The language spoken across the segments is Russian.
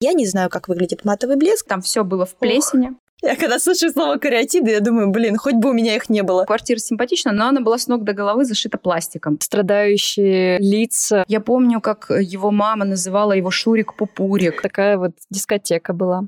Я не знаю, как выглядит матовый блеск. Там все было в плесени. Я когда слышу слово кариатиды, я думаю, блин, хоть бы у меня их не было. Квартира симпатична, но она была с ног до головы зашита пластиком. Страдающие лица. Я помню, как его мама называла его Шурик-Пупурик. Такая вот дискотека была.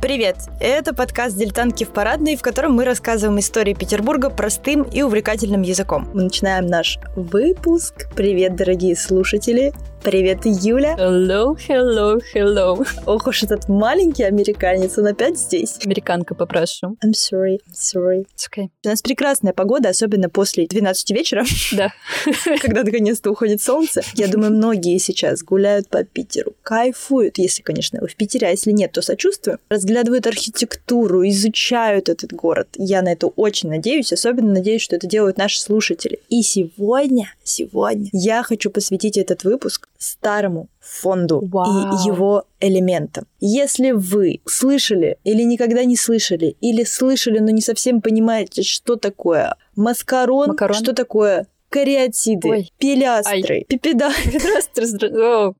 Привет! Это подкаст «Дилетантки в парадной», в котором мы рассказываем истории Петербурга простым и увлекательным языком. Мы начинаем наш выпуск. Привет, дорогие слушатели! Привет, Юля! Hello, hello, hello. Ох уж этот маленький американец, он опять здесь. Американка попрошу. I'm sorry, I'm sorry. It's okay. У нас прекрасная погода, особенно после 12 вечера, Да. когда наконец-то уходит солнце. Я думаю, многие сейчас гуляют по Питеру, кайфуют, если, конечно, вы в Питере, а если нет, то сочувствую. Разглядывают архитектуру, изучают этот город. Я на это очень надеюсь, особенно надеюсь, что это делают наши слушатели. И сегодня, сегодня я хочу посвятить этот выпуск старому фонду Вау. и его элементам. Если вы слышали или никогда не слышали, или слышали, но не совсем понимаете, что такое маскарон, Макарон. что такое кариатиды, Ой. пилястры, пипеда... Пипедастры, здра- О,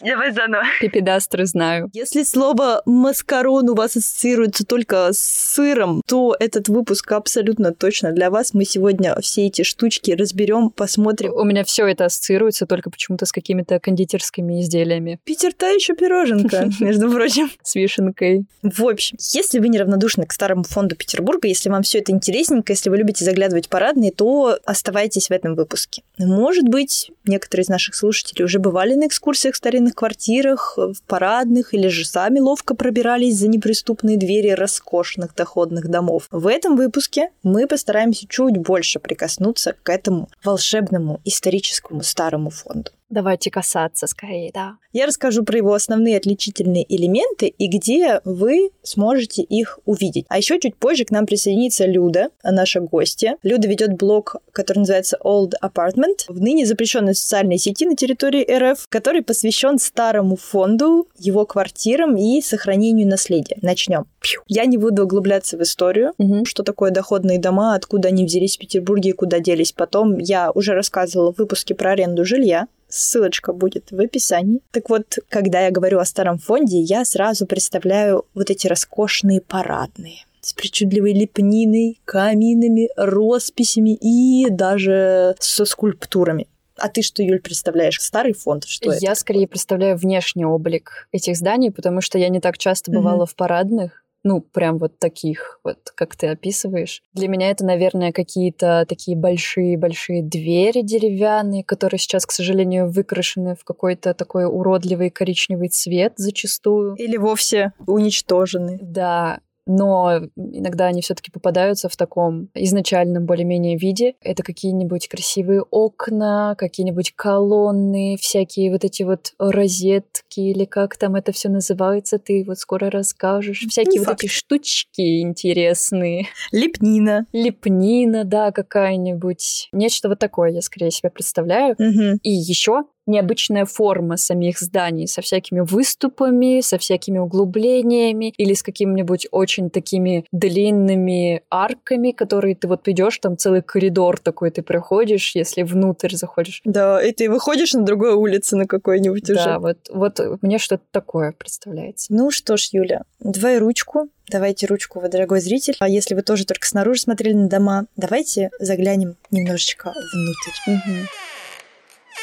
Давай заново. пипедастры знаю. Если слово маскарон у вас ассоциируется только с сыром, то этот выпуск абсолютно точно для вас. Мы сегодня все эти штучки разберем, посмотрим. У меня все это ассоциируется только почему-то с какими-то кондитерскими изделиями. Питер та еще пироженка, между прочим. С вишенкой. В общем, если вы неравнодушны к старому фонду Петербурга, если вам все это интересненько, если вы любите заглядывать в парадные, то оставайтесь в этом выпуске. Может быть, некоторые из наших слушателей уже бывали на экскурсиях в старинных квартирах, в парадных, или же сами ловко пробирались за неприступные двери роскошных доходных домов. В этом выпуске мы постараемся чуть больше прикоснуться к этому волшебному историческому старому фонду. Давайте касаться скорее, да. Я расскажу про его основные отличительные элементы и где вы сможете их увидеть. А еще чуть позже к нам присоединится Люда, наша гостья. Люда ведет блог, который называется Old Apartment, в ныне запрещенной социальной сети на территории РФ, который посвящен старому фонду, его квартирам и сохранению наследия. Начнем. Пью. Я не буду углубляться в историю, Мгм. что такое доходные дома, откуда они взялись в Петербурге и куда делись потом. Я уже рассказывала в выпуске про аренду жилья. Ссылочка будет в описании. Так вот, когда я говорю о старом фонде, я сразу представляю вот эти роскошные парадные с причудливой лепниной, каминами, росписями и даже со скульптурами. А ты что, Юль, представляешь? Старый фонд? Что это? я скорее представляю внешний облик этих зданий, потому что я не так часто бывала в парадных. Ну, прям вот таких, вот как ты описываешь. Для меня это, наверное, какие-то такие большие-большие двери деревянные, которые сейчас, к сожалению, выкрашены в какой-то такой уродливый коричневый цвет зачастую. Или вовсе уничтожены. Да, но иногда они все-таки попадаются в таком изначальном более-менее виде. Это какие-нибудь красивые окна, какие-нибудь колонны, всякие вот эти вот розетки или как там это все называется, ты вот скоро расскажешь. Всякие вот факт. эти штучки интересные. Лепнина. Лепнина, да, какая-нибудь. Нечто вот такое я скорее себе представляю. Мгм. И еще необычная форма самих зданий со всякими выступами, со всякими углублениями или с какими-нибудь очень такими длинными арками, которые ты вот идешь, там целый коридор такой ты проходишь, если внутрь заходишь. Да, и ты выходишь на другой улице на какой-нибудь уже. Да, вот, вот мне что-то такое представляется. Ну что ж, Юля, давай ручку. Давайте ручку, вы, дорогой зритель. А если вы тоже только снаружи смотрели на дома, давайте заглянем немножечко внутрь. Мгм.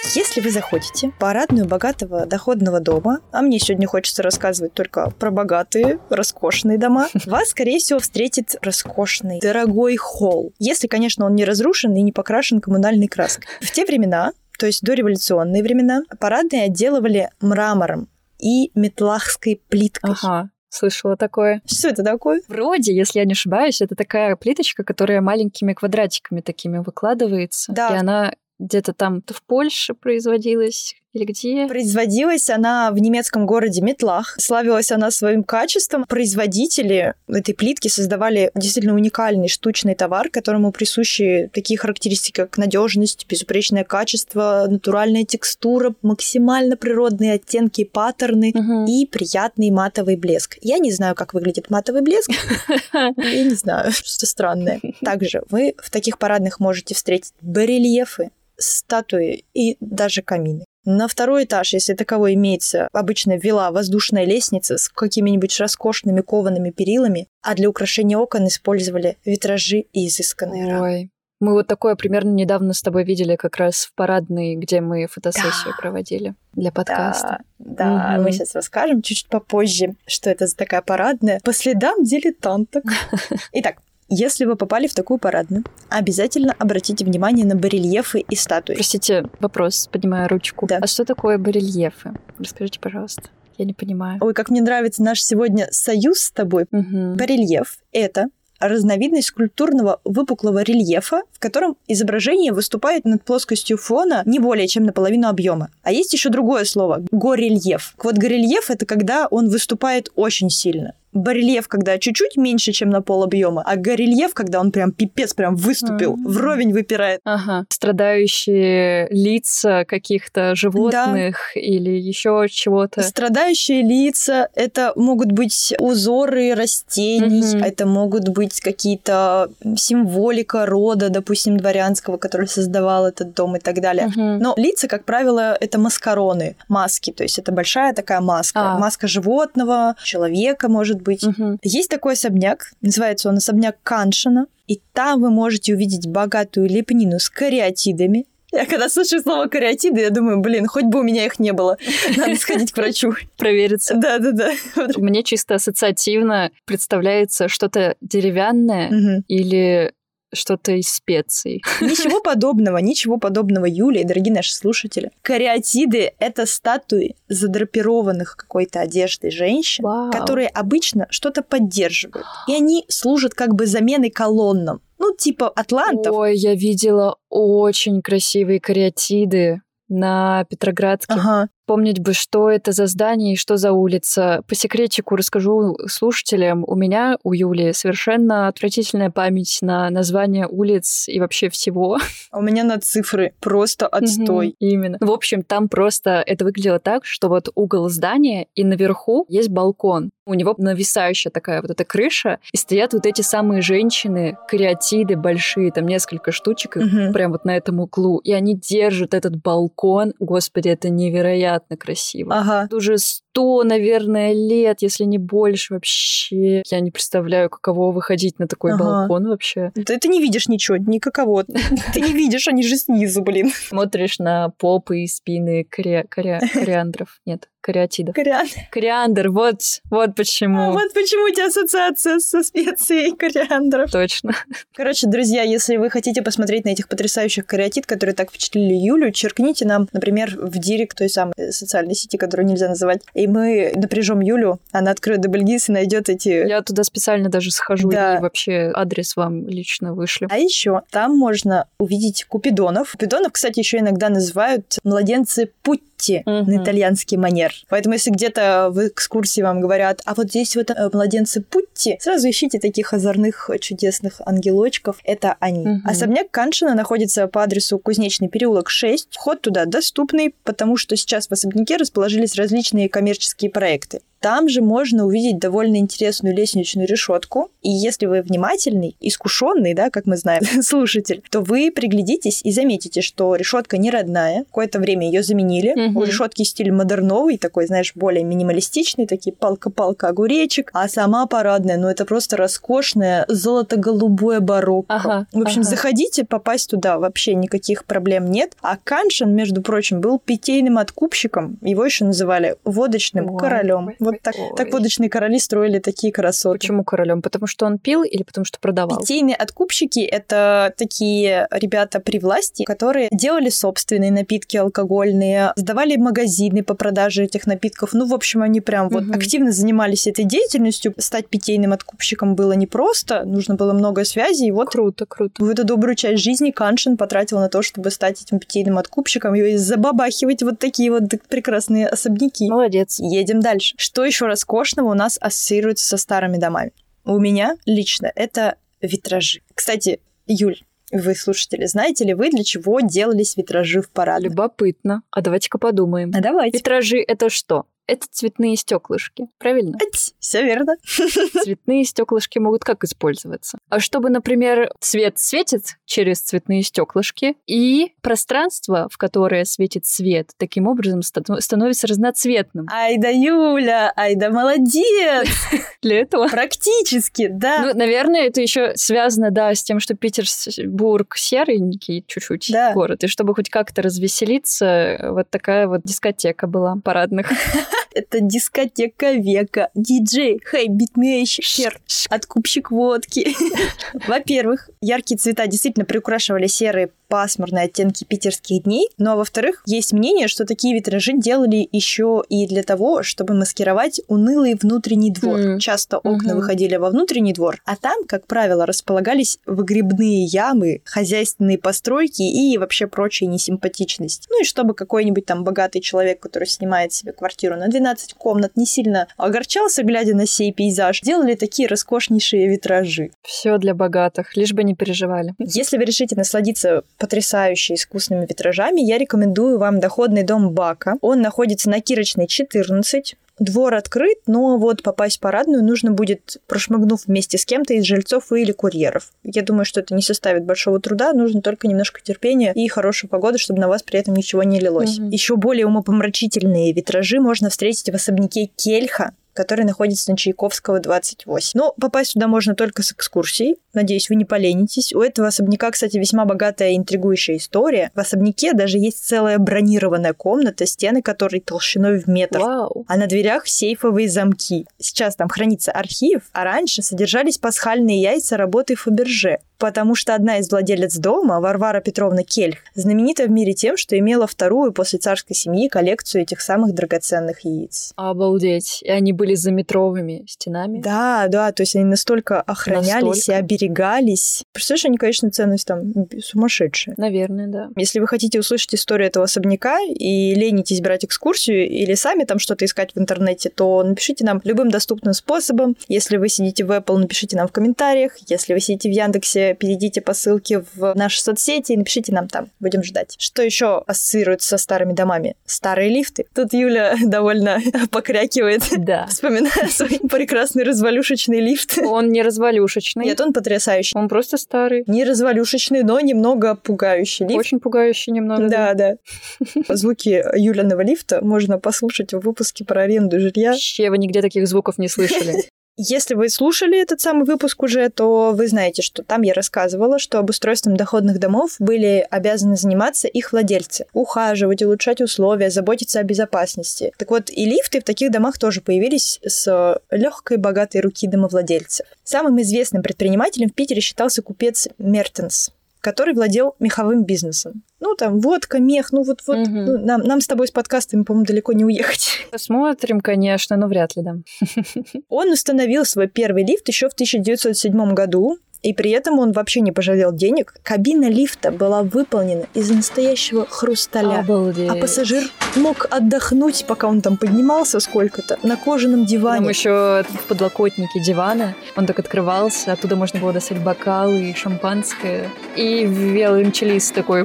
Если вы заходите в парадную богатого доходного дома, а мне сегодня хочется рассказывать только про богатые, роскошные дома, вас, скорее всего, встретит роскошный, дорогой холл. Если, конечно, он не разрушен и не покрашен коммунальной краской. В те времена, то есть до революционные времена, парадные отделывали мрамором и метлахской плиткой. Ага, слышала такое. Что это такое? Вроде, если я не ошибаюсь, это такая плиточка, которая маленькими квадратиками такими выкладывается. Да. И она где-то там в Польше производилась или где? Производилась она в немецком городе Метлах. Славилась она своим качеством. Производители этой плитки создавали действительно уникальный штучный товар, которому присущи такие характеристики, как надежность, безупречное качество, натуральная текстура, максимально природные оттенки, паттерны Мгм. и приятный матовый блеск. Я не знаю, как выглядит матовый блеск. Я не знаю, что странное. Также вы в таких парадных можете встретить барельефы, статуи и даже камины. На второй этаж, если таковой имеется, обычно вела воздушная лестница с какими-нибудь роскошными коваными перилами, а для украшения окон использовали витражи и изысканные рамы. Ой. Мы вот такое примерно недавно с тобой видели как раз в парадной, где мы фотосессию Да. проводили для подкаста. Да, да, Мгм. мы сейчас расскажем чуть-чуть попозже, что это за такая парадная. По следам дилетанток. Итак, если вы попали в такую парадную, обязательно обратите внимание на барельефы и статуи. Простите, вопрос, поднимая ручку. Да. А что такое барельефы? Расскажите, пожалуйста. Я не понимаю. Ой, как мне нравится наш сегодня союз с тобой. Мгм. Барельеф — это разновидность скульптурного выпуклого рельефа, в котором изображение выступает над плоскостью фона не более чем наполовину объема. А есть еще другое слово — горельеф. Вот горельеф — это когда он выступает очень сильно. Барельеф, когда чуть-чуть меньше, чем на пол объема, а горельеф, когда он прям пипец, прям выступил, М. вровень выпирает. Ага. Страдающие лица каких-то животных или еще чего-то. Страдающие лица — это могут быть узоры растений, Мгм. это могут быть какие-то символика рода, допустим, дворянского, который создавал этот дом и так далее. Мгм. Но лица, как правило, это маскароны, маски, то есть это большая такая маска. А. Маска животного, человека, может быть. Мгм. Есть такой особняк, называется он особняк Каншина, и там вы можете увидеть богатую лепнину с кариатидами. Я когда слышу слово кариатиды, я думаю, блин, хоть бы у меня их не было. Надо сходить к врачу. Провериться. Да-да-да. Мне чисто ассоциативно представляется что-то деревянное или что-то из специй. Ничего подобного, ничего подобного, Юлия, дорогие наши слушатели. Кариатиды — это статуи задрапированных какой-то одеждой женщин, Вау. которые обычно что-то поддерживают. И они служат как бы заменой колоннам. Ну, типа атлантов. Ой, я видела очень красивые кариатиды на Петроградке. Ага. Помнить бы, что это за здание и что за улица. По секретику расскажу слушателям. У меня, у Юли, совершенно отвратительная память на название улиц и вообще всего. А у меня на цифры просто отстой. Мгм, Именно. В общем, там просто это выглядело так, что вот угол здания, и наверху есть балкон. У него нависающая такая вот эта крыша, и стоят вот эти самые женщины, кариатиды большие, там несколько штучек, Мгм. прям вот на этом углу. И они держат этот балкон. Господи, это невероятно красиво. Ага. Уже сто, наверное, лет, если не больше вообще. Я не представляю, каково выходить на такой Ага. балкон вообще. Ты, ты не видишь ничего, никакого. Ты не видишь, они же снизу, блин. Смотришь на попы и спины кориандров. Нет, кариатидов. Кориан. Кориандр, вот, вот почему. А вот почему у тебя ассоциация со специей кориандров. Точно. Короче, друзья, если вы хотите посмотреть на этих потрясающих кариатид, которые так впечатлили Юлю, черкните нам, например, в директ той самой социальной сети, которую нельзя называть, и мы напряжем Юлю, она откроет Дубльгиз и найдет эти... Я туда специально даже схожу Да. и вообще адрес вам лично вышлю. А еще там можно увидеть купидонов. Купидонов, кстати, еще иногда называют младенцы Путти Мгм. на итальянский манер. Поэтому, если где-то в экскурсии вам говорят, а вот здесь вот э, младенцы Путти, сразу ищите таких озорных, чудесных ангелочков. Это они. Мгм. Особняк Каншина находится по адресу Кузнечный переулок 6. Вход туда доступный, потому что сейчас в особняке расположились различные коммерческие проекты. Там же можно увидеть довольно интересную лестничную решетку. И если вы внимательный, искушенный, да, как мы знаем, слушатель, то вы приглядитесь и заметите, что решетка не родная. Какое-то время ее заменили. Мгм. У решетки стиль модерновый, такой, знаешь, более минималистичный, такие палка-палка огуречек. А сама парадная, ну это просто роскошная золото-голубое барокко. Ага, В общем, ага. заходите, попасть туда вообще никаких проблем нет. А Каншин, между прочим, был питейным откупщиком. Его еще называли водочным Ой, королем. ой, Вот так, ой. так водочные короли строили такие красоты. Почему королем? Потому что он пил или потому что продавал? Питейные откупщики — это такие ребята при власти, которые делали собственные напитки алкогольные, сдавали магазины по продаже этих напитков. Ну, в общем, они прям вот Мгм. активно занимались этой деятельностью. Стать питейным откупщиком было непросто, нужно было много связей. И вот Круто, круто. в эту добрую часть жизни Каншин потратил на то, чтобы стать этим питейным откупщиком и забабахивать вот такие вот прекрасные особняки. Молодец. Едем дальше. Что еще роскошного у нас ассоциируется со старыми домами? У меня лично это витражи. Кстати, Юль, вы, слушатели, знаете ли вы, для чего делались витражи в парадной? Любопытно. А давайте-ка подумаем. А давайте. Витражи — это что? Это цветные стеклышки, правильно? Все верно. Цветные стеклышки могут как использоваться? А чтобы, например, свет светит через цветные стеклышки, и пространство, в которое светит свет, таким образом становится разноцветным. Ай да Юля, ай да молодец! Для этого? Практически, да. Ну, наверное, это еще связано, да, с тем, что Петербург серенький чуть-чуть да. город, и чтобы хоть как-то развеселиться, вот такая вот дискотека была парадных. Это дискотека века. Диджей, хей, битмейщер, откупщик водки. Во-первых, яркие цвета действительно приукрашивали серые пасмурные оттенки питерских дней. Ну а во-вторых, есть мнение, что такие витражи делали еще и для того, чтобы маскировать унылый внутренний двор. Mm. Часто окна mm-hmm. выходили во внутренний двор, а там, как правило, располагались выгребные ямы, хозяйственные постройки и вообще прочая несимпатичность. Ну и чтобы какой-нибудь там богатый человек, который снимает себе квартиру на 12 комнат, не сильно огорчался, глядя на сей пейзаж, делали такие роскошнейшие витражи. Все для богатых, лишь бы не переживали. Если вы решите насладиться потрясающе искусными витражами, я рекомендую вам доходный дом Бака. Он находится на Кирочной 14. Двор открыт, но вот попасть в парадную нужно будет, прошмыгнув вместе с кем-то из жильцов или курьеров. Я думаю, что это не составит большого труда, нужно только немножко терпения и хорошая погода, чтобы на вас при этом ничего не лилось. Mm-hmm. Еще более умопомрачительные витражи можно встретить в особняке Кельха который находится на Чайковского, 28. Но попасть туда можно только с экскурсией. Надеюсь, вы не поленитесь. У этого особняка, кстати, весьма богатая и интригующая история. В особняке даже есть целая бронированная комната, стены которой толщиной в метр. Вау. А на дверях сейфовые замки. Сейчас там хранится архив, а раньше содержались пасхальные яйца работы Фаберже потому что одна из владелец дома, Варвара Петровна Кельх, знаменита в мире тем, что имела вторую после царской семьи коллекцию этих самых драгоценных яиц. Обалдеть. И они были за метровыми стенами? Да, да, то есть они настолько охранялись настолько? и оберегались. Представляешь, они, конечно, ценность там сумасшедшая. Наверное, да. Если вы хотите услышать историю этого особняка и ленитесь брать экскурсию или сами там что-то искать в интернете, то напишите нам любым доступным способом. Если вы сидите в Apple, напишите нам в комментариях. Если вы сидите в Яндексе, перейдите по ссылке в наши соцсети и напишите нам там. Будем ждать. Что еще ассоциируется со старыми домами? Старые лифты. Тут Юля довольно покрякивает, да. вспоминая свой прекрасный развалюшечный лифт. Он не развалюшечный. Нет, он потрясающий. Он просто старый. Не развалюшечный, но немного пугающий лифт. Очень пугающий немного. Да, да. Звуки Юляного лифта можно послушать в выпуске про аренду жилья. Вообще вы нигде таких звуков не слышали. Если вы слушали этот самый выпуск уже, то вы знаете, что там я рассказывала, что обустройством доходных домов были обязаны заниматься их владельцы. Ухаживать, улучшать условия, заботиться о безопасности. Так вот, и лифты в таких домах тоже появились с легкой, богатой руки домовладельцев. Самым известным предпринимателем в Питере считался купец Мертенс который владел меховым бизнесом. Ну, там, водка, мех, ну, вот, вот угу. ну, нам, нам с тобой с подкастами, по-моему, далеко не уехать. Посмотрим, конечно, но вряд ли, да. Он установил свой первый лифт еще в 1907 году, и при этом он вообще не пожалел денег. Кабина лифта была выполнена из настоящего хрусталя. Обалдеть. А пассажир мог отдохнуть, пока он там поднимался сколько-то, на кожаном диване. Там еще в подлокотнике дивана. Он так открывался, оттуда можно было достать бокалы и шампанское. И виолончелист такой...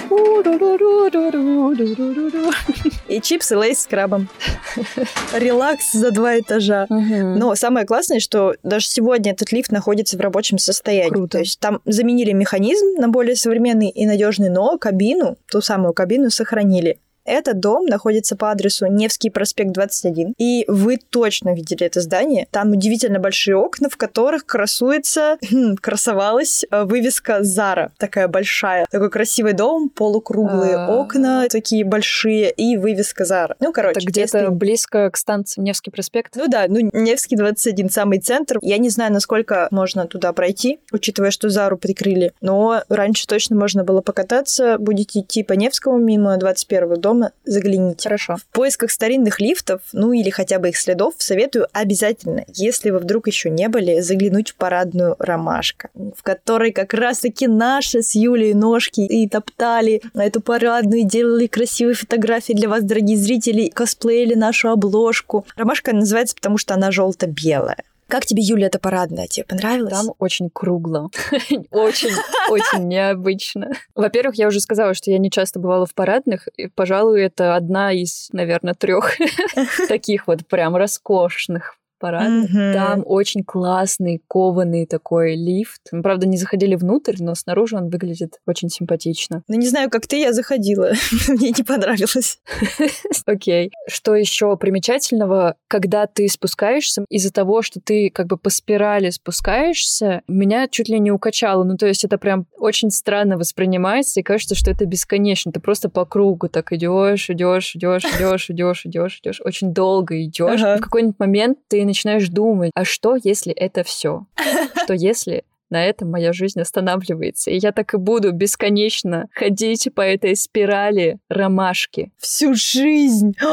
И чипсы лейс с крабом. Релакс за два этажа. Но самое классное, что даже сегодня этот лифт находится в рабочем состоянии. Круто. То есть там заменили механизм на более современный и надежный, но кабину, ту самую кабину сохранили. Этот дом находится по адресу Невский проспект 21. И вы точно видели это здание. Там удивительно большие окна, в которых красуется, хм, красовалась э, вывеска Зара. Такая большая. Такой красивый дом, полукруглые а. окна, такие большие, и вывеска Зара. Ну, короче. Это где-то близко к станции Невский проспект? Ну да, ну Невский 21, самый центр. Я не знаю, насколько можно туда пройти, учитывая, что Зару прикрыли. Но раньше точно можно было покататься. Будете идти по Невскому мимо 21 дома дома, загляните. Хорошо. В поисках старинных лифтов, ну или хотя бы их следов, советую обязательно, если вы вдруг еще не были, заглянуть в парадную «Ромашка», в которой как раз-таки наши с Юлей ножки и топтали на эту парадную, делали красивые фотографии для вас, дорогие зрители, косплеили нашу обложку. «Ромашка» называется, потому что она желто-белая. Как тебе, Юля, эта парадная? Тебе понравилось? Там очень кругло. Очень, очень необычно. Во-первых, я уже сказала, что я не часто бывала в парадных. И, пожалуй, это одна из, наверное, трех таких вот прям роскошных парадных. Мгм. Там очень классный кованый такой лифт. Мы, правда, не заходили внутрь, но снаружи он выглядит очень симпатично. Ну, не знаю, как ты, я заходила. Мне не понравилось. Окей. Что еще примечательного, когда ты спускаешься, из-за того, что ты как бы по спирали спускаешься, меня чуть ли не укачало. Ну, то есть это прям очень странно воспринимается, и кажется, что это бесконечно. Ты просто по кругу так идешь, идешь, идешь, идешь, идешь, идешь, идешь, очень долго идешь. В какой-нибудь момент ты начинаешь думать, а что, если это все? Что если на этом моя жизнь останавливается. И я так и буду бесконечно ходить по этой спирали ромашки. Всю жизнь.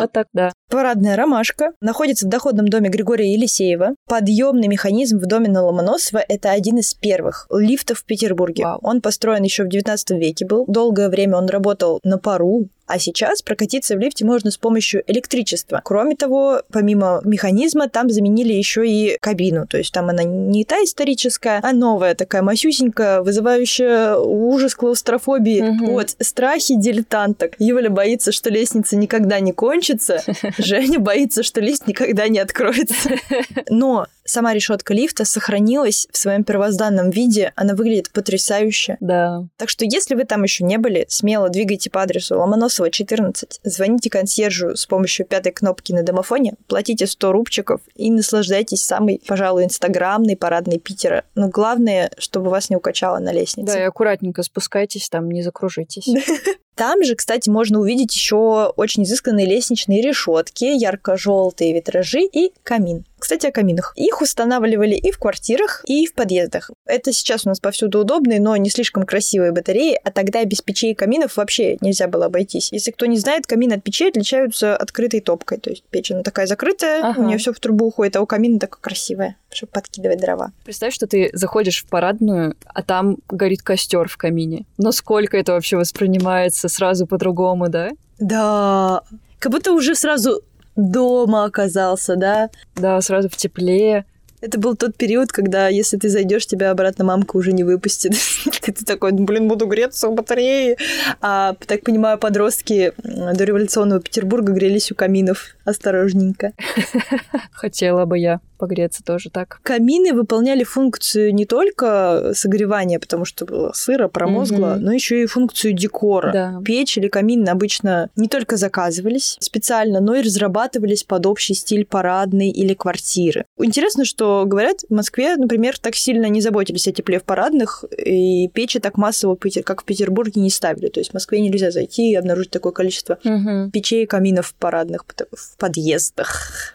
Вот так, да. Парадная ромашка находится в доходном доме Григория Елисеева. Подъемный механизм в доме на Ломоносова – это один из первых лифтов в Петербурге. Вау. Он построен еще в 19 веке был. Долгое время он работал на пару, а сейчас прокатиться в лифте можно с помощью электричества. Кроме того, помимо механизма, там заменили еще и кабину. То есть там она не та историческая, а новая, такая масюсенькая, вызывающая ужас клаустрофобии. Мгм. Вот, страхи дилетанток. Юля боится, что лестница никогда не кончится. Женя боится, что лифт никогда не откроется. Но сама решетка лифта сохранилась в своем первозданном виде. Она выглядит потрясающе. Да. Так что, если вы там еще не были, смело двигайте по адресу Ломоносова, 14. Звоните консьержу с помощью пятой кнопки на домофоне, платите 100 рубчиков и наслаждайтесь самой, пожалуй, инстаграмной парадной Питера. Но главное, чтобы вас не укачало на лестнице. Да, и аккуратненько спускайтесь там, не закружитесь. Там же, кстати, можно увидеть еще очень изысканные лестничные решетки, ярко-желтые витражи и камин. Кстати, о каминах. Их устанавливали и в квартирах, и в подъездах. Это сейчас у нас повсюду удобные, но не слишком красивые батареи, а тогда без печей и каминов вообще нельзя было обойтись. Если кто не знает, камин от печей отличаются открытой топкой. То есть печь она такая закрытая, Ага. у нее все в трубу уходит, а у камина такая красивая, чтобы подкидывать дрова. Представь, что ты заходишь в парадную, а там горит костер в камине. Но сколько это вообще воспринимается сразу по-другому, да? Да, как будто уже сразу дома оказался, да? Да, сразу в тепле. Это был тот период, когда, если ты зайдешь, тебя обратно мамка уже не выпустит. Ты ты такой, блин, буду греться у батареи. А, так понимаю, подростки до революционного Петербурга грелись у каминов осторожненько. Хотела бы я погреться тоже так. Камины выполняли функцию не только согревания, потому что было сыро, промозгло, Мгм. но еще и функцию декора. Да. Печь или камин обычно не только заказывались специально, но и разрабатывались под общий стиль парадной или квартиры. Интересно, что говорят, в Москве, например, так сильно не заботились о тепле в парадных, и печи так массово, как в Петербурге, не ставили. То есть в Москве нельзя зайти и обнаружить такое количество Мгм. печей и каминов парадных в подъездах.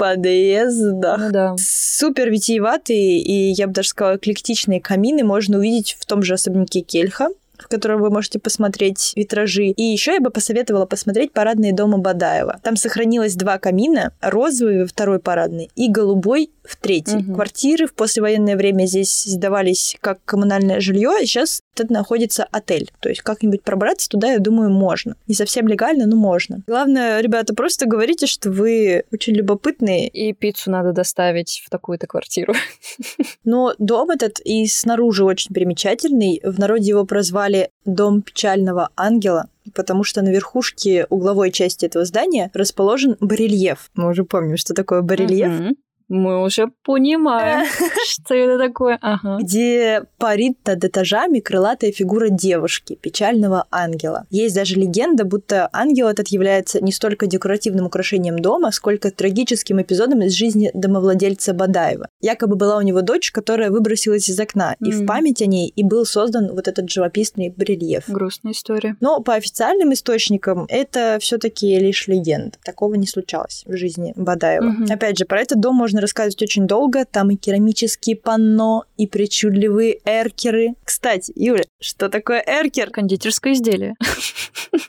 Подъездах. Ну да. Супер витиеватые и, я бы даже сказала, эклектичные камины можно увидеть в том же особняке Кельха, в котором вы можете посмотреть витражи. И еще я бы посоветовала посмотреть парадные дома Бадаева. Там сохранилось два камина, розовый во второй парадный и голубой в третий. Мгм. Квартиры в послевоенное время здесь сдавались как коммунальное жилье, а сейчас тут находится отель. То есть как-нибудь пробраться туда, я думаю, можно. Не совсем легально, но можно. Главное, ребята, просто говорите, что вы очень любопытные, И пиццу надо доставить в такую-то квартиру. но дом этот и снаружи очень примечательный. В народе его прозвали «Дом печального ангела», потому что на верхушке угловой части этого здания расположен барельеф. Мы уже помним, что такое барельеф. Мгм. Мы уже понимаем, что это такое. Ага. где парит над этажами крылатая фигура девушки, печального ангела. Есть даже легенда, будто ангел этот является не столько декоративным украшением дома, сколько трагическим эпизодом из жизни домовладельца Бадаева. Якобы была у него дочь, которая выбросилась из окна, и в память о ней и был создан вот этот живописный барельеф. Грустная история. Но по официальным источникам это все-таки лишь легенда. Такого не случалось в жизни Бадаева. Мгм. Опять же, про этот дом можно рассказывать очень долго. Там и керамические панно, и причудливые эркеры. Кстати, Юля, что такое эркер? Кондитерское изделие.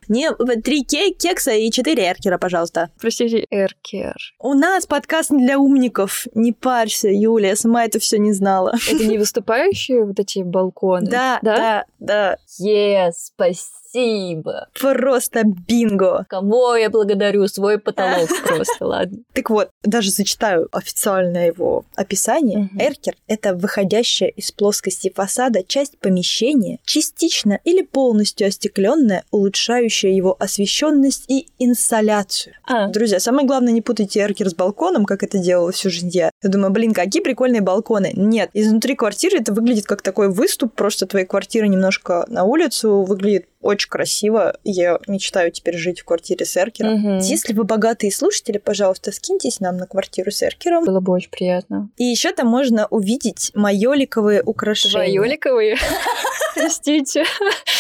Не, три ке- кекса и четыре эркера, пожалуйста. Простите, эркер. У нас подкаст для умников. Не парься, Юля, я сама это все не знала. Это не выступающие вот эти балконы? Да, да, да. Е, спасибо. Спасибо. Просто бинго. Кого я благодарю? Свой потолок просто, ладно. Так вот, даже зачитаю официальное его описание. Эркер — это выходящая из плоскости фасада часть помещения, частично или полностью остекленная, улучшающая его освещенность и инсоляцию. А, Друзья, самое главное, не путайте эркер с балконом, как это делала всю жизнь я. Я думаю, блин, какие прикольные балконы. Нет, изнутри квартиры это выглядит как такой выступ, просто твоей квартиры немножко на улицу, выглядит очень красиво. Я мечтаю теперь жить в квартире с эркером. мгм. Если вы богатые слушатели, пожалуйста, скиньтесь нам на квартиру с эркером. Было бы очень приятно. И еще там можно увидеть майоликовые украшения. Твоёликовые? Простите.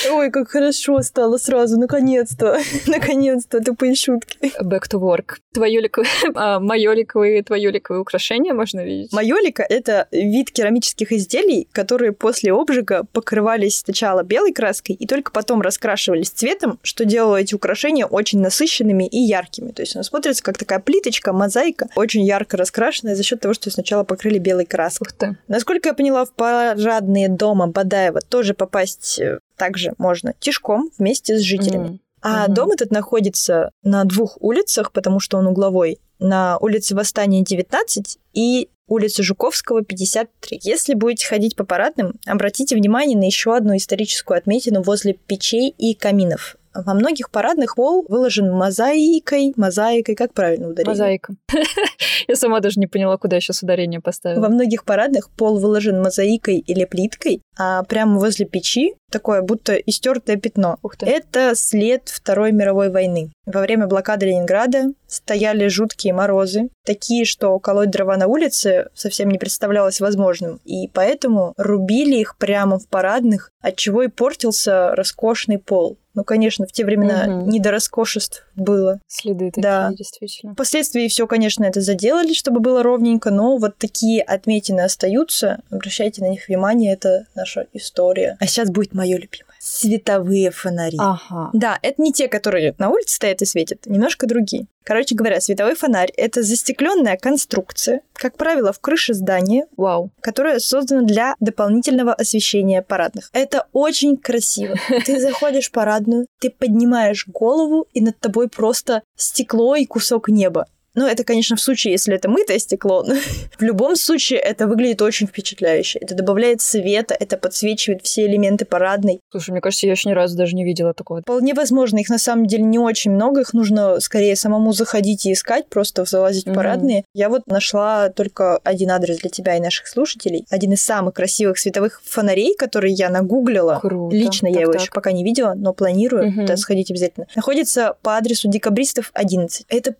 Ой, как хорошо стало сразу, наконец-то. Наконец-то, тупые шутки. Back to work. Твоёликовые, а, майоликовые, твоёликовые украшения можно видеть? Майолика — это вид керамических изделий, которые после обжига покрывались сначала белой краской и только потом раскрашивались цветом, что делало эти украшения очень насыщенными и яркими. То есть она смотрится как такая плиточка, мозаика, очень ярко раскрашенная за счет того, что сначала покрыли белой краской. Ух ты. Насколько я поняла, в парадные дома Бадаева тоже попасть э, также можно тишком вместе с жителями. М. А Мгм. дом этот находится на двух улицах, потому что он угловой. На улице Восстания 19 и улице Жуковского 53. Если будете ходить по парадным, обратите внимание на еще одну историческую отметину возле печей и каминов. Во многих парадных пол выложен мозаикой, мозаикой, как правильно ударение? Мозаика. Я сама даже не поняла, куда я сейчас ударение Во поставила. многих парадных пол выложен мозаикой или плиткой, а прямо возле печи такое будто истертое пятно. Ух ты. Это след Второй мировой войны. Во время блокады Ленинграда стояли жуткие морозы, такие, что колоть дрова на улице совсем не представлялось возможным. И поэтому рубили их прямо в парадных, отчего и портился роскошный пол. Ну, конечно, в те времена Мгм. не до роскошеств было. Следы такие, Да. действительно. Впоследствии все, конечно, это заделали, чтобы было ровненько, но вот такие отметины остаются. Обращайте на них внимание, это наша история. А сейчас будет мое любимое. Световые фонари. Ага. Да, это не те, которые на улице стоят и светят, немножко другие. Короче говоря, световой фонарь — это застекленная конструкция, как правило, в крыше здания, Вау. которая создана для дополнительного освещения парадных. Это очень красиво. Ты заходишь в парадную, ты поднимаешь голову, и над тобой просто стекло и кусок неба. Ну, это, конечно, в случае, если это мытое стекло. но в любом случае, это выглядит очень впечатляюще. Это добавляет света, это подсвечивает все элементы парадной. Слушай, мне кажется, я еще ни разу даже не видела такого. Вполне возможно, их на самом деле не очень много, их нужно скорее самому заходить и искать, просто залазить в Мгм. парадные. Я вот нашла только один адрес для тебя и наших слушателей. Один из самых красивых световых фонарей, который я нагуглила. Круто. Лично я Так, его так. еще пока не видела, но планирую Мгм. туда сходить обязательно. Находится по адресу Декабристов 11. Это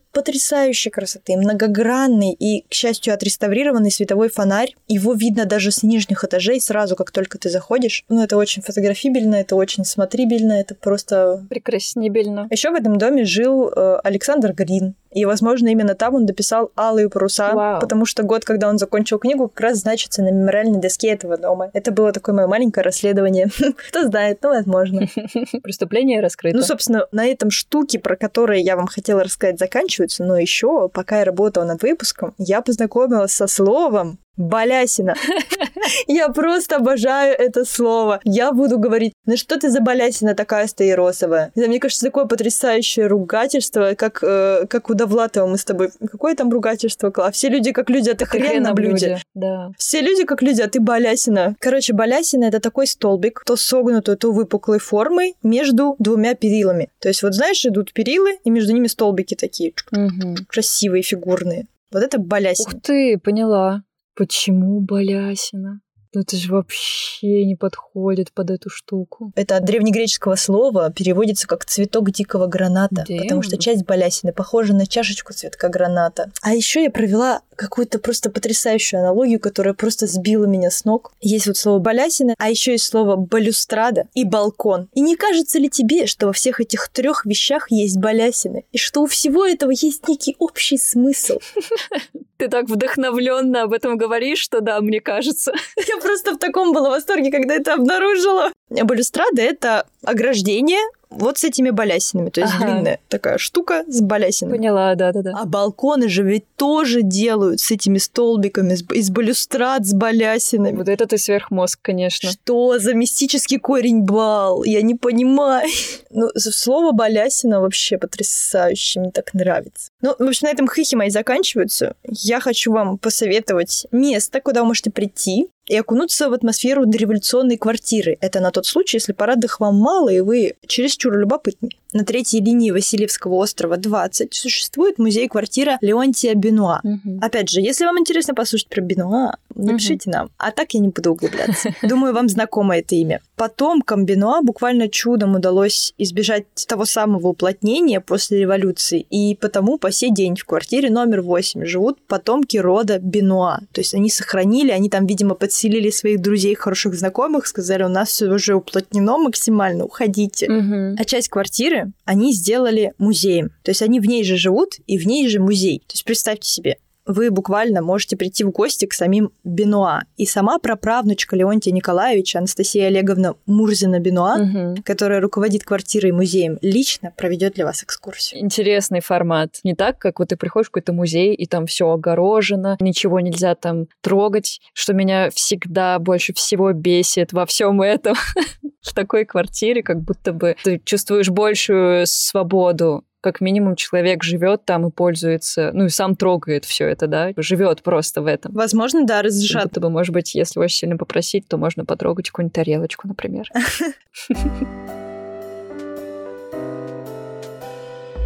потрясающей красоты, многогранный и, к счастью, отреставрированный световой фонарь. Его видно даже с нижних этажей сразу, как только ты заходишь. Ну, это очень фотографибельно, это очень смотрибельно, это просто... Прекраснибельно. Еще в этом доме жил э, Александр Грин. И, возможно, именно там он дописал «Алые паруса», Вау. потому что год, когда он закончил книгу, как раз значится на мемориальной доске этого дома. Это было такое мое маленькое расследование. Кто знает, ну, возможно. Преступление раскрыто. Ну, собственно, на этом штуки, про которые я вам хотела рассказать, заканчиваются. Но еще, пока я работала над выпуском, я познакомилась со словом Балясина. Я просто обожаю это слово. Я буду говорить, ну что ты за балясина такая стаиросовая? Мне кажется, такое потрясающее ругательство, как, э, как у Довлатова мы с тобой. Какое там ругательство, Кла? Все люди как люди, а ты хрен на блюде. Да. Все люди как люди, а ты балясина. Короче, балясина — это такой столбик, то согнутой, то выпуклой формы между двумя перилами. То есть вот знаешь, идут перилы, и между ними столбики такие Мгм. красивые, фигурные. Вот это балясина. Ух ты, поняла. Почему балясина? Ну это же вообще не подходит под эту штуку. Это от древнегреческого слова переводится как цветок дикого граната, Damn. потому что часть балясины похожа на чашечку цветка граната. А еще я провела какую-то просто потрясающую аналогию, которая просто сбила меня с ног. Есть вот слово балясина, а еще есть слово балюстрада и балкон. И не кажется ли тебе, что во всех этих трех вещах есть балясины, и что у всего этого есть некий общий смысл? Ты так вдохновленно об этом говоришь, что да, мне кажется. Я просто в таком была восторге, когда это обнаружила. Балюстрада — это ограждение, вот с этими балясинами. То есть Ага. длинная такая штука с балясинами. Поняла, да-да-да. А балконы же ведь тоже делают с этими столбиками, с- из балюстрад с балясинами. Вот это ты сверхмозг, конечно. Что за мистический корень бал? Я не понимаю. Ну, слово балясина вообще потрясающе, мне так нравится. Ну, в общем, на этом хихи мои заканчиваются. Я хочу вам посоветовать место, куда вы можете прийти и окунуться в атмосферу дореволюционной квартиры. Это на тот случай, если парадных вам мало, и вы чересчур любопытны. На третьей линии Васильевского острова 20 существует музей-квартира Леонтия Бенуа. Мгм. Опять же, если вам интересно послушать про Бенуа, напишите нам. А так я не буду углубляться. Думаю, вам знакомо это имя. Потомкам Бенуа буквально чудом удалось избежать того самого уплотнения после революции. И потому по сей день в квартире номер 8 живут потомки рода Бенуа. То есть они сохранили, они там, видимо, подселили своих друзей, хороших знакомых, сказали, у нас все уже уплотнено максимально, уходите. Мгм. А часть квартиры они сделали музеем. То есть они в ней же живут, и в ней же музей. То есть представьте себе, вы буквально можете прийти в гости к самим Бенуа. И сама праправнучка Леонтия Николаевича, Анастасия Олеговна Мурзина-Бенуа, Мгм. которая руководит квартирой и музеем, лично проведет для вас экскурсию. Интересный формат. Не так, как вот ты приходишь в какой-то музей, и там все огорожено, ничего нельзя там трогать, что меня всегда больше всего бесит во всем этом. В такой квартире как будто бы ты чувствуешь большую свободу. Как минимум человек живет там и пользуется, ну и сам трогает все это, да, живет просто в этом. Возможно, да, Как разрешат. будто бы, может быть, если очень сильно попросить, то можно потрогать какую-нибудь тарелочку, например.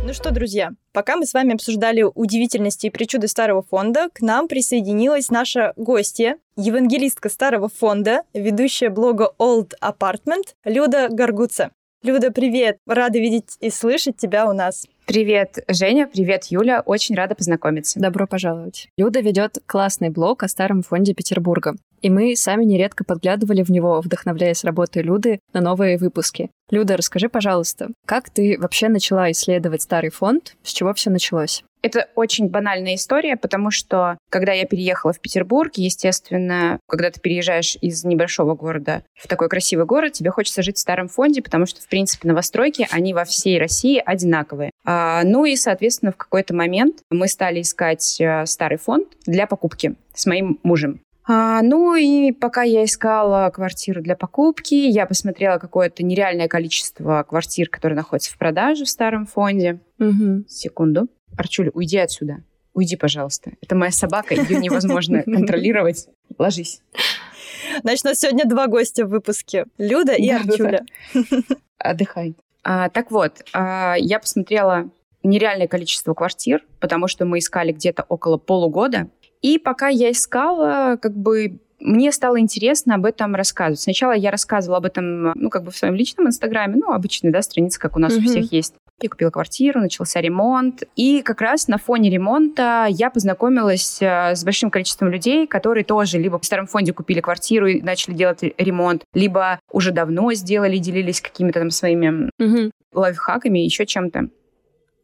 Ну что, друзья, пока мы с вами обсуждали удивительности и причуды старого фонда, к нам присоединилась наша гостья, евангелистка старого фонда, ведущая блога Old Apartment Люда Гаргуца. Люда, привет! Рада видеть и слышать тебя у нас. Привет, Женя, привет, Юля. Очень рада познакомиться. Добро пожаловать. Люда ведет классный блог о старом фонде Петербурга. И мы сами нередко подглядывали в него, вдохновляясь работой Люды на новые выпуски. Люда, расскажи, пожалуйста, как ты вообще начала исследовать старый фонд? С чего все началось? Это очень банальная история, потому что, когда я переехала в Петербург, естественно, когда ты переезжаешь из небольшого города в такой красивый город, тебе хочется жить в старом фонде, потому что, в принципе, новостройки, они во всей России одинаковые. А, ну и, соответственно, в какой-то момент мы стали искать э, старый фонд для покупки с моим мужем. А, ну и пока я искала квартиру для покупки, я посмотрела какое-то нереальное количество квартир, которые находятся в продаже в старом фонде. Угу. Секунду. Арчуля, уйди отсюда. Уйди, пожалуйста. Это моя собака, ее невозможно контролировать. Ложись. Значит, у нас сегодня два гостя в выпуске. Люда и Да-да-да. Арчуля. Отдыхай. А, так вот, а, я посмотрела нереальное количество квартир, потому что мы искали где-то около полугода. И пока я искала, как бы мне стало интересно об этом рассказывать. Сначала я рассказывала об этом, ну, как бы в своем личном инстаграме, ну, обычная, да, страница, как у нас Мгм. у всех есть. Я купила квартиру, начался ремонт. И как раз на фоне ремонта я познакомилась э, с большим количеством людей, которые тоже либо в старом фонде купили квартиру и начали делать ремонт, либо уже давно сделали, делились какими-то там своими Угу. лайфхаками, еще чем-то.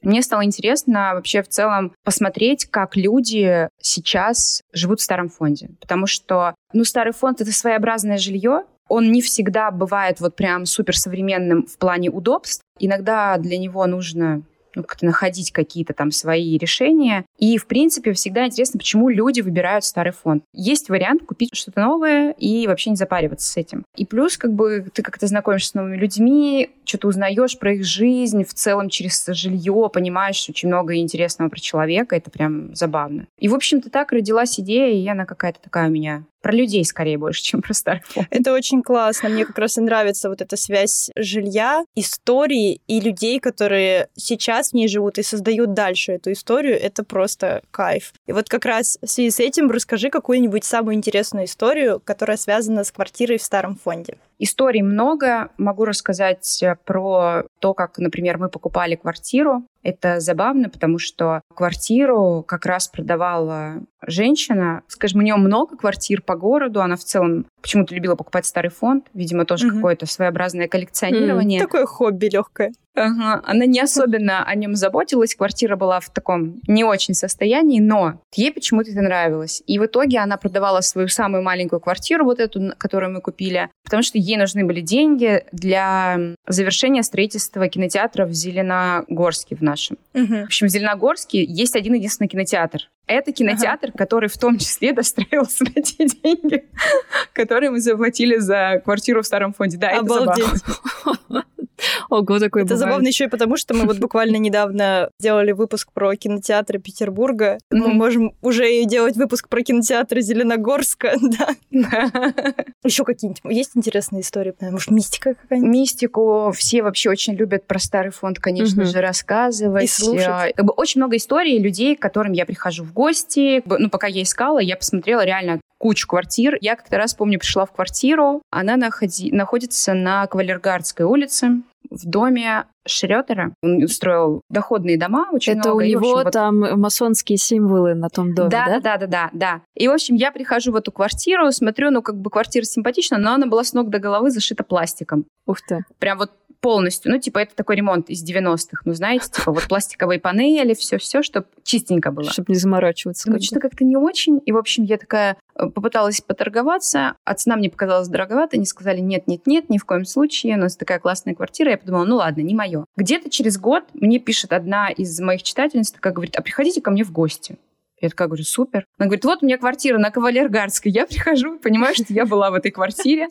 Мне стало интересно вообще в целом посмотреть, как люди сейчас живут в старом фонде. Потому что, ну, старый фонд — это своеобразное жилье. Он не всегда бывает вот прям суперсовременным в плане удобств. Иногда для него нужно ну, как-то находить какие-то там свои решения. И, в принципе, всегда интересно, почему люди выбирают старый фонд. Есть вариант купить что-то новое и вообще не запариваться с этим. И плюс, как бы, ты как-то знакомишься с новыми людьми, что-то узнаешь про их жизнь, в целом через жилье понимаешь очень много интересного про человека, это прям забавно. И, в общем-то, так родилась идея, и она какая-то такая у меня про людей скорее больше, чем про старый фонд. Это очень классно. Мне как раз и нравится вот эта связь жилья, истории и людей, которые сейчас в ней живут и создают дальше эту историю. Это просто кайф. И вот как раз в связи с этим расскажи какую-нибудь самую интересную историю, которая связана с квартирой в старом фонде. Историй много. Могу рассказать э, про то, как, например, мы покупали квартиру. Это забавно, потому что квартиру как раз продавала женщина. Скажем, у нее много квартир по городу. Она в целом почему-то любила покупать старый фонд. Видимо, тоже угу. какое-то своеобразное коллекционирование. Mm, такое хобби легкое. Ага. Она не особенно о нем заботилась. Квартира была в таком не очень состоянии, но ей почему-то это нравилось. И в итоге она продавала свою самую маленькую квартиру, вот эту, которую мы купили, потому что ей нужны были деньги для завершения строительства кинотеатра в Зеленогорске в нашем. Угу. В общем, в Зеленогорске есть один единственный кинотеатр. Это кинотеатр, ага. который в том числе достроился на те деньги, которые мы заплатили за квартиру в старом фонде. Да, Обалдеть. это забавно. Ого, такой Это забавно еще и потому, что мы вот буквально недавно делали выпуск про кинотеатры Петербурга. Мы можем уже делать выпуск про кинотеатры Зеленогорска, да. Еще какие-нибудь есть интересные истории? Может, мистика какая-нибудь? Мистику все вообще очень любят про старый фонд, конечно же, рассказывать. И слушать. А, как бы очень много историй людей, к которым я прихожу в гости. Ну, пока я искала, я посмотрела реально кучу квартир. Я как-то раз, помню, пришла в квартиру. Она находи... находится на Кавалергардской улице в доме Шрёдера. Он строил доходные дома очень Это много. у него общем, там вот... масонские символы на том доме, да? Да, да, да, да, да. И, в общем, я прихожу в эту квартиру, смотрю, ну, как бы квартира симпатична, но она была с ног до головы зашита пластиком. Ух ты. Прям вот полностью. Ну, типа, это такой ремонт из 90-х. Ну, знаете, типа, вот пластиковые панели, все-все, чтобы чистенько было. Чтобы не заморачиваться. Ну, что-то как-то не очень. И, в общем, я такая э, попыталась поторговаться, а цена мне показалась дороговато. Они сказали, нет-нет-нет, ни в коем случае, у нас такая классная квартира. Я подумала, ну ладно, не мое. Где-то через год мне пишет одна из моих читательниц, такая говорит, а приходите ко мне в гости. Я такая говорю, супер. Она говорит, вот у меня квартира на Кавалергардской. Я прихожу, понимаю, что я была в этой квартире.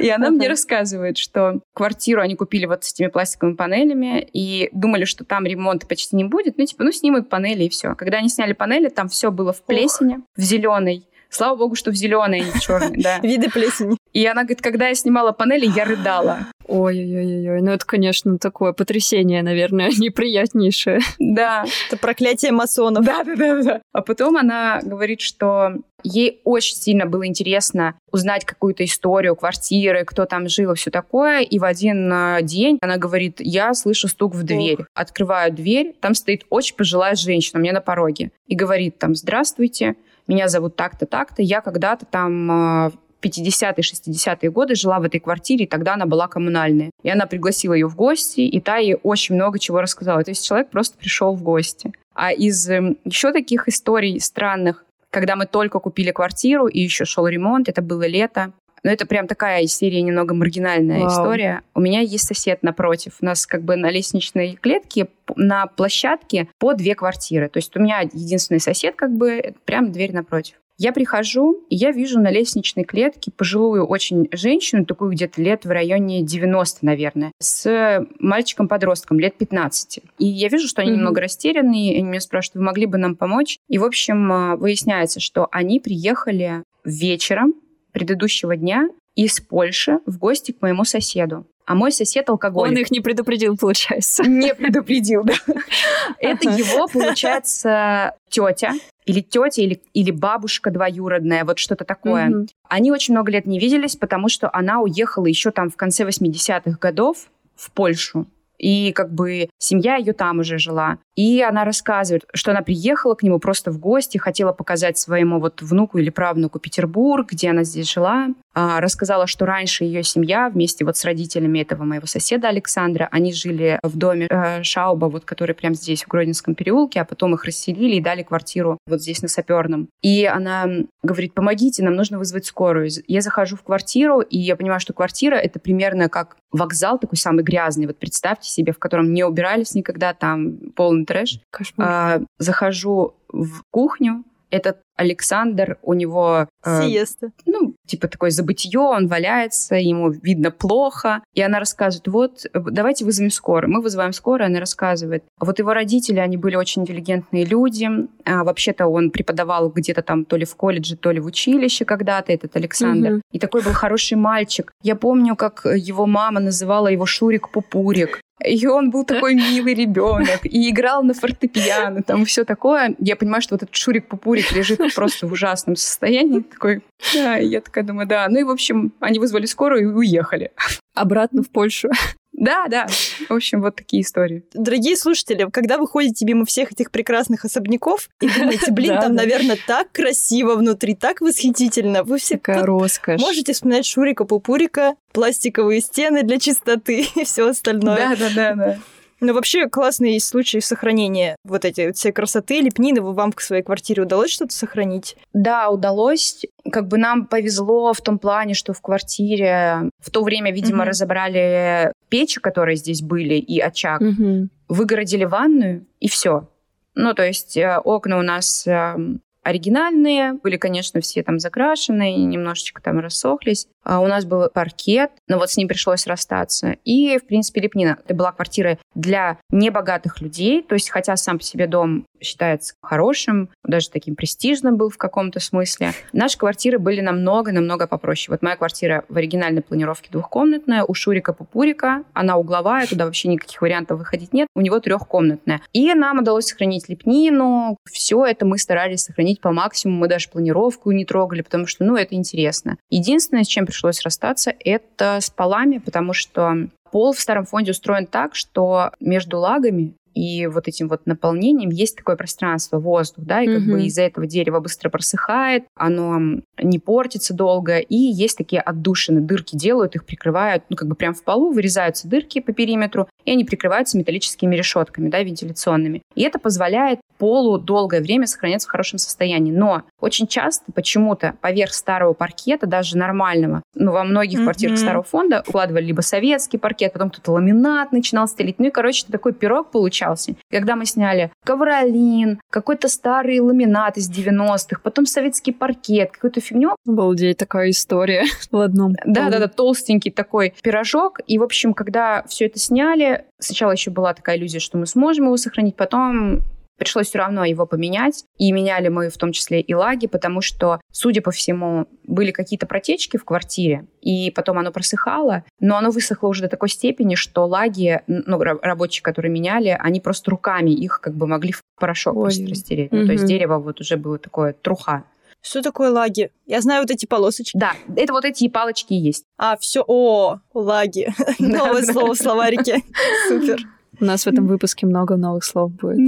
И она мне рассказывает, что квартиру они купили вот с этими пластиковыми панелями и думали, что там ремонта почти не будет. Ну, типа, ну, снимут панели и все. Когда они сняли панели, там все было в плесени, в зеленой. Слава богу, что в зеленой, не черной, да. Виды плесени. И она говорит, когда я снимала панели, я рыдала. Ой-ой-ой, ну это, конечно, такое потрясение, наверное, неприятнейшее. Да. Это проклятие масонов. Да, да, да, да. А потом она говорит, что ей очень сильно было интересно узнать какую-то историю квартиры, кто там жил и все такое. И в один э, день она говорит, я слышу стук в дверь. Открываю дверь, там стоит очень пожилая женщина у меня на пороге. И говорит там, здравствуйте, меня зовут так-то, так-то, я когда-то там э, 50-е, 60-е годы жила в этой квартире, и тогда она была коммунальная. И она пригласила ее в гости, и та ей очень много чего рассказала. То есть человек просто пришел в гости. А из э, еще таких историй странных, когда мы только купили квартиру, и еще шел ремонт, это было лето, но это прям такая серия немного маргинальная Вау. история. У меня есть сосед напротив. У нас как бы на лестничной клетке на площадке по две квартиры. То есть у меня единственный сосед как бы прям дверь напротив. Я прихожу, и я вижу на лестничной клетке пожилую очень женщину, такую где-то лет в районе 90, наверное, с мальчиком-подростком лет 15. И я вижу, что они mm-hmm. немного растерянные, и они меня спрашивают, вы могли бы нам помочь? И, в общем, а, выясняется, что они приехали вечером предыдущего дня из Польши в гости к моему соседу. А мой сосед алкоголик. Он их не предупредил, получается. Не предупредил, да. Это его, получается, тетя или тетя, или, или бабушка двоюродная, вот что-то такое. Mm-hmm. Они очень много лет не виделись, потому что она уехала еще там в конце 80-х годов в Польшу. И как бы семья ее там уже жила. И она рассказывает, что она приехала к нему просто в гости, хотела показать своему вот внуку или правнуку Петербург, где она здесь жила. А, рассказала, что раньше ее семья вместе вот с родителями этого моего соседа Александра, они жили в доме э, Шауба, вот который прямо здесь, в Гродненском переулке, а потом их расселили и дали квартиру вот здесь на Саперном. И она говорит, помогите, нам нужно вызвать скорую. Я захожу в квартиру, и я понимаю, что квартира — это примерно как вокзал такой самый грязный. Вот представьте себе, в котором не убирались никогда, там полный трэш. Кошмар. А, захожу в кухню, этот Александр, у него... Э, Сиеста. Ну, типа такое забытье, он валяется, ему видно плохо. И она рассказывает, вот, давайте вызовем скорую. Мы вызываем скорую, она рассказывает. Вот его родители, они были очень интеллигентные люди. А, вообще-то он преподавал где-то там то ли в колледже, то ли в училище когда-то, этот Александр. Угу. И такой был хороший мальчик. Я помню, как его мама называла его Шурик-Пупурик. И он был такой милый ребенок, и играл на фортепиано, там все такое. Я понимаю, что вот этот Шурик-Пупурик лежит просто в ужасном состоянии. Такой, да, я такая думаю, да. Ну и, в общем, они вызвали скорую и уехали. Обратно в Польшу. Да, да. В общем, вот такие истории. Дорогие слушатели, когда вы ходите мимо всех этих прекрасных особняков и думаете, блин, там, наверное, так красиво внутри, так восхитительно. Вы все Такая роскошь. можете вспоминать Шурика Пупурика, пластиковые стены для чистоты и все остальное. Да, да, да, да. Но вообще классные есть случаи сохранения вот этой вот всей красоты, лепнины. Вам в своей квартире удалось что-то сохранить? Да, удалось. Как бы нам повезло в том плане, что в квартире в то время, видимо, Мгм. разобрали печи, которые здесь были, и очаг, Мгм. выгородили ванную, и все. Ну, то есть э, окна у нас эм, оригинальные, были, конечно, все там закрашены, немножечко там рассохлись. А у нас был паркет, но вот с ним пришлось расстаться. И, в принципе, лепнина. Это была квартира для небогатых людей, то есть хотя сам по себе дом считается хорошим, даже таким престижным был в каком-то смысле. Наши квартиры были намного-намного попроще. Вот моя квартира в оригинальной планировке двухкомнатная, у Шурика Пупурика, она угловая, туда вообще никаких вариантов выходить нет, у него трехкомнатная. И нам удалось сохранить лепнину, все это мы старались сохранить по максимуму, мы даже планировку не трогали, потому что, ну, это интересно. Единственное, с чем пришлось расстаться, это с полами, потому что пол в старом фонде устроен так, что между лагами и вот этим вот наполнением есть такое пространство, воздух, да, и как Мгм. бы из-за этого дерево быстро просыхает, оно не портится долго, и есть такие отдушины, дырки делают, их прикрывают, ну, как бы прям в полу вырезаются дырки по периметру, и они прикрываются металлическими решетками, да, вентиляционными. И это позволяет полу долгое время сохраняться в хорошем состоянии. Но очень часто почему-то поверх старого паркета, даже нормального, ну, во многих Мгм. квартирах старого фонда укладывали либо советский паркет, потом кто-то ламинат начинал стелить. Ну и, короче, такой пирог получался. Когда мы сняли ковролин, какой-то старый ламинат из 90-х, потом советский паркет, какую-то фигню, Обалдеть, такая история в одном. да, да, да, толстенький такой пирожок. И, в общем, когда все это сняли, сначала еще была такая иллюзия, что мы сможем его сохранить, потом пришлось все равно его поменять. И меняли мы в том числе и лаги, потому что, судя по всему, были какие-то протечки в квартире, и потом оно просыхало, но оно высохло уже до такой степени, что лаги, ну, ра- рабочие, которые меняли, они просто руками их как бы могли в порошок Ой. просто растереть. Ну, то есть дерево вот уже было такое труха. Что такое лаги? Я знаю вот эти полосочки. Да, это вот эти палочки и есть. А, все, о, лаги. Новое слово в словарике. Супер. У нас в этом выпуске много новых слов будет.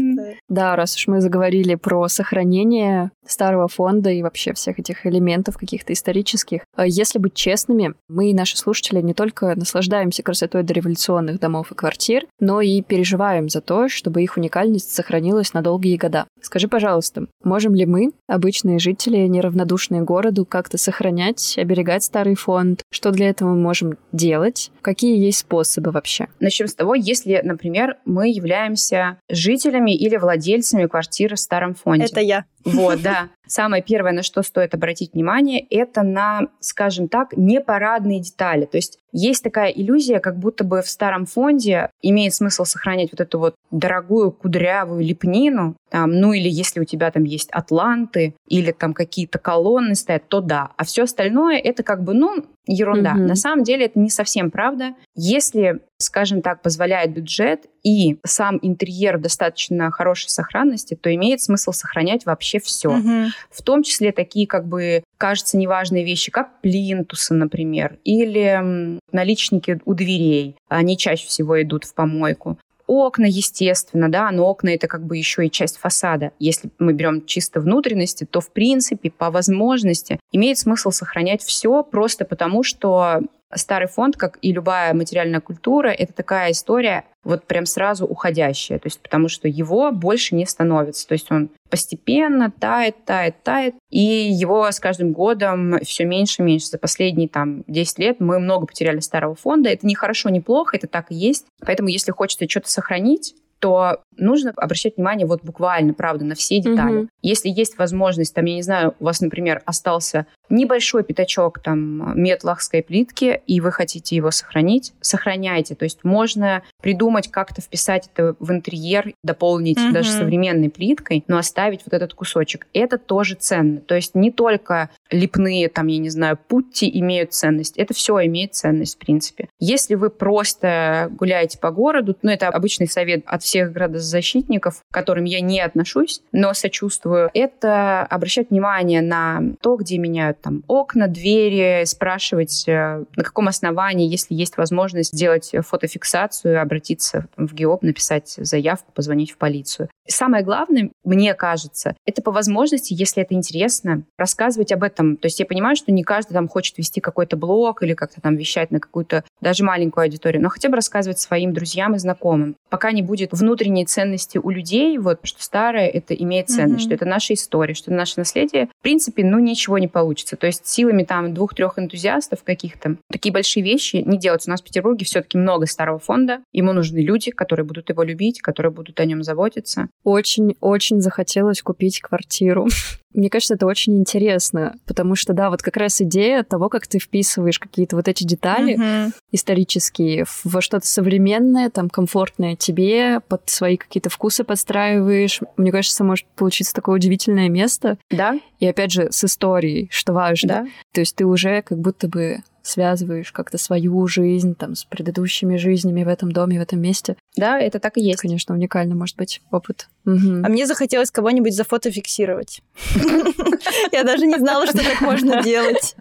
Да, раз уж мы заговорили про сохранение старого фонда и вообще всех этих элементов каких-то исторических, э, если быть честными, мы и наши слушатели не только наслаждаемся красотой дореволюционных домов и квартир, но и переживаем за то, чтобы их уникальность сохранилась на долгие года. Скажи, пожалуйста, можем ли мы, обычные жители, неравнодушные городу, как-то сохранять, оберегать старый фонд? Что для этого мы можем делать? Какие есть способы вообще? Начнем с того, если, например, мы являемся жителями или владельцами квартиры в старом фонде. Это я. Вот, да. Самое первое, на что стоит обратить внимание, это на, скажем так, непарадные детали. То есть есть такая иллюзия, как будто бы в старом фонде имеет смысл сохранять вот эту вот дорогую кудрявую лепнину, там, ну или если у тебя там есть атланты или там какие-то колонны стоят, то да. А все остальное это как бы, ну, ерунда. Мгм. На самом деле это не совсем правда. Если, скажем так, позволяет бюджет и сам интерьер достаточно хорошей сохранности, то имеет смысл сохранять вообще все. Мгм. В том числе такие, как бы, кажется, неважные вещи, как плинтусы, например, или наличники у дверей. Они чаще всего идут в помойку. Окна, естественно, да, но окна это как бы еще и часть фасада. Если мы берем чисто внутренности, то в принципе, по возможности, имеет смысл сохранять все просто потому, что старый фонд, как и любая материальная культура, это такая история вот прям сразу уходящая. То есть потому что его больше не становится. То есть он постепенно тает, тает, тает. И его с каждым годом все меньше и меньше. За последние там 10 лет мы много потеряли старого фонда. Это не хорошо, не плохо, это так и есть. Поэтому если хочется что-то сохранить, то нужно обращать внимание вот буквально, правда, на все детали. Мгм. Если есть возможность, там, я не знаю, у вас, например, остался небольшой пятачок там метлахской плитки, и вы хотите его сохранить, сохраняйте. То есть можно придумать, как-то вписать это в интерьер, дополнить Мгм. даже современной плиткой, но оставить вот этот кусочек. Это тоже ценно. То есть не только лепные, там, я не знаю, путти имеют ценность. Это все имеет ценность, в принципе. Если вы просто гуляете по городу, ну, это обычный совет от всех градозащитников, к которым я не отношусь, но сочувствую, это обращать внимание на то, где меняют там окна, двери, спрашивать, э, на каком основании, если есть возможность сделать фотофиксацию, обратиться в ГИОП, написать заявку, позвонить в полицию. Самое главное, мне кажется, это по возможности, если это интересно, рассказывать об этом. То есть я понимаю, что не каждый там хочет вести какой-то блог или как-то там вещать на какую-то даже маленькую аудиторию, но хотя бы рассказывать своим друзьям и знакомым. Пока не будет внутренней ценности у людей, вот что старое это имеет ценность, mm-hmm. что это наша история, что это наше наследие, в принципе, ну ничего не получится. То есть силами там двух-трех энтузиастов каких-то такие большие вещи не делаются. У нас в Петербурге все-таки много старого фонда, ему нужны люди, которые будут его любить, которые будут о нем заботиться. Очень-очень захотелось купить квартиру. Мне кажется, это очень интересно, потому что, да, вот как раз идея того, как ты вписываешь какие-то вот эти детали mm-hmm. исторические во что-то современное, там, комфортное тебе, под свои какие-то вкусы подстраиваешь. Мне кажется, может получиться такое удивительное место. Да. И опять же, с историей, что важно. Да. То есть ты уже как будто бы связываешь как-то свою жизнь там с предыдущими жизнями в этом доме, в этом месте. Да, это так и есть. Конечно, уникальный, может быть, опыт. Угу. А мне захотелось кого-нибудь зафотофиксировать. Я даже не знала, что так можно делать.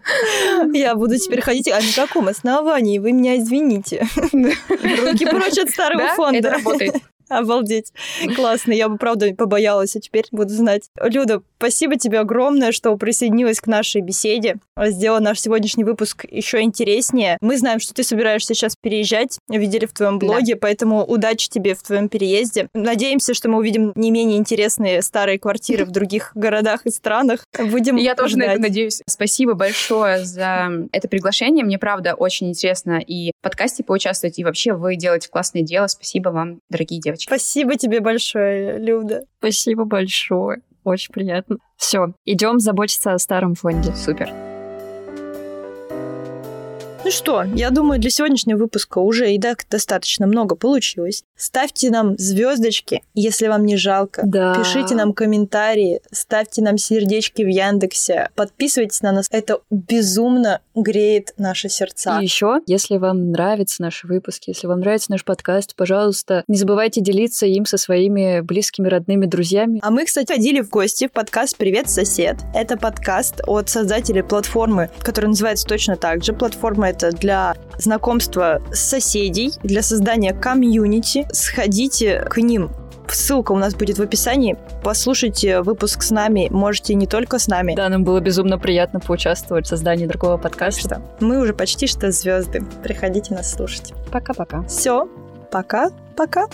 Я буду теперь ходить, а на каком основании? Вы меня извините. Руки прочь от старого фонда. это работает. Обалдеть. Классно. Я бы, правда, побоялась, а теперь буду знать. Люда, спасибо тебе огромное, что присоединилась к нашей беседе. Сделала наш сегодняшний выпуск еще интереснее. Мы знаем, что ты собираешься сейчас переезжать. Видели в твоем блоге, да. поэтому удачи тебе в твоем переезде. Надеемся, что мы увидим не менее интересные старые квартиры в других городах и странах. Будем Я тоже ждать. на это надеюсь. Спасибо большое за это приглашение. Мне, правда, очень интересно и в подкасте поучаствовать, и вообще вы делаете классное дело. Спасибо вам, дорогие девочки девочки. Спасибо тебе большое, Люда. Спасибо большое. Очень приятно. Все, идем заботиться о старом фонде. Супер. Ну что, я думаю, для сегодняшнего выпуска уже и так достаточно много получилось. Ставьте нам звездочки, если вам не жалко. Да. Пишите нам комментарии, ставьте нам сердечки в Яндексе, подписывайтесь на нас. Это безумно греет наши сердца. И еще, если вам нравятся наши выпуски, если вам нравится наш подкаст, пожалуйста, не забывайте делиться им со своими близкими, родными, друзьями. А мы, кстати, ходили в гости в подкаст «Привет, сосед». Это подкаст от создателей платформы, которая называется точно так же. Платформа это для знакомства с соседей, для создания комьюнити. Сходите к ним Ссылка у нас будет в описании. Послушайте выпуск с нами. Можете не только с нами. Да, нам было безумно приятно поучаствовать в создании другого подкаста. Что? Мы уже почти что звезды. Приходите нас слушать. Пока-пока. Все. Пока. Пока.